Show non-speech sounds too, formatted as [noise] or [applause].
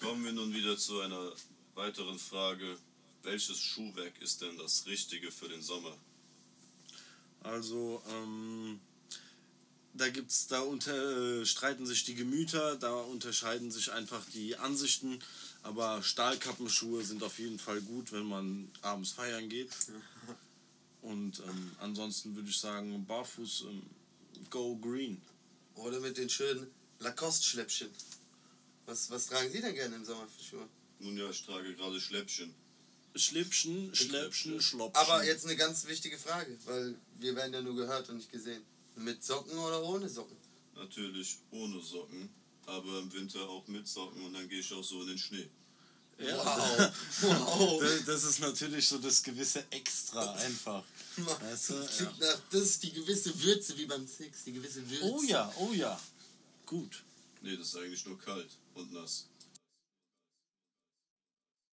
Kommen wir nun wieder zu einer weiteren Frage. Welches Schuhwerk ist denn das Richtige für den Sommer? Also, ähm, da gibt's, da unter, äh, streiten sich die Gemüter, da unterscheiden sich einfach die Ansichten. Aber Stahlkappenschuhe sind auf jeden Fall gut, wenn man abends feiern geht. [laughs] Und ähm, ansonsten würde ich sagen, barfuß ähm, go green. Oder mit den schönen Lacoste-Schläppchen. Was, was tragen Sie denn gerne im Sommer für Schuhe? Nun ja, ich trage gerade Schläppchen. Schlippchen, Schläppchen, Schlopschen. Aber jetzt eine ganz wichtige Frage, weil wir werden ja nur gehört und nicht gesehen. Mit Socken oder ohne Socken? Natürlich ohne Socken, aber im Winter auch mit Socken und dann gehe ich auch so in den Schnee. Ja, Wow. [laughs] wow. das, das ist natürlich so das gewisse Extra einfach. [laughs] Weißt du? Ja. Klingt nach, das ist die gewisse Würze wie beim Six, die gewisse Würze. Oh ja, oh ja. Gut. Nee, das ist eigentlich nur kalt und nass.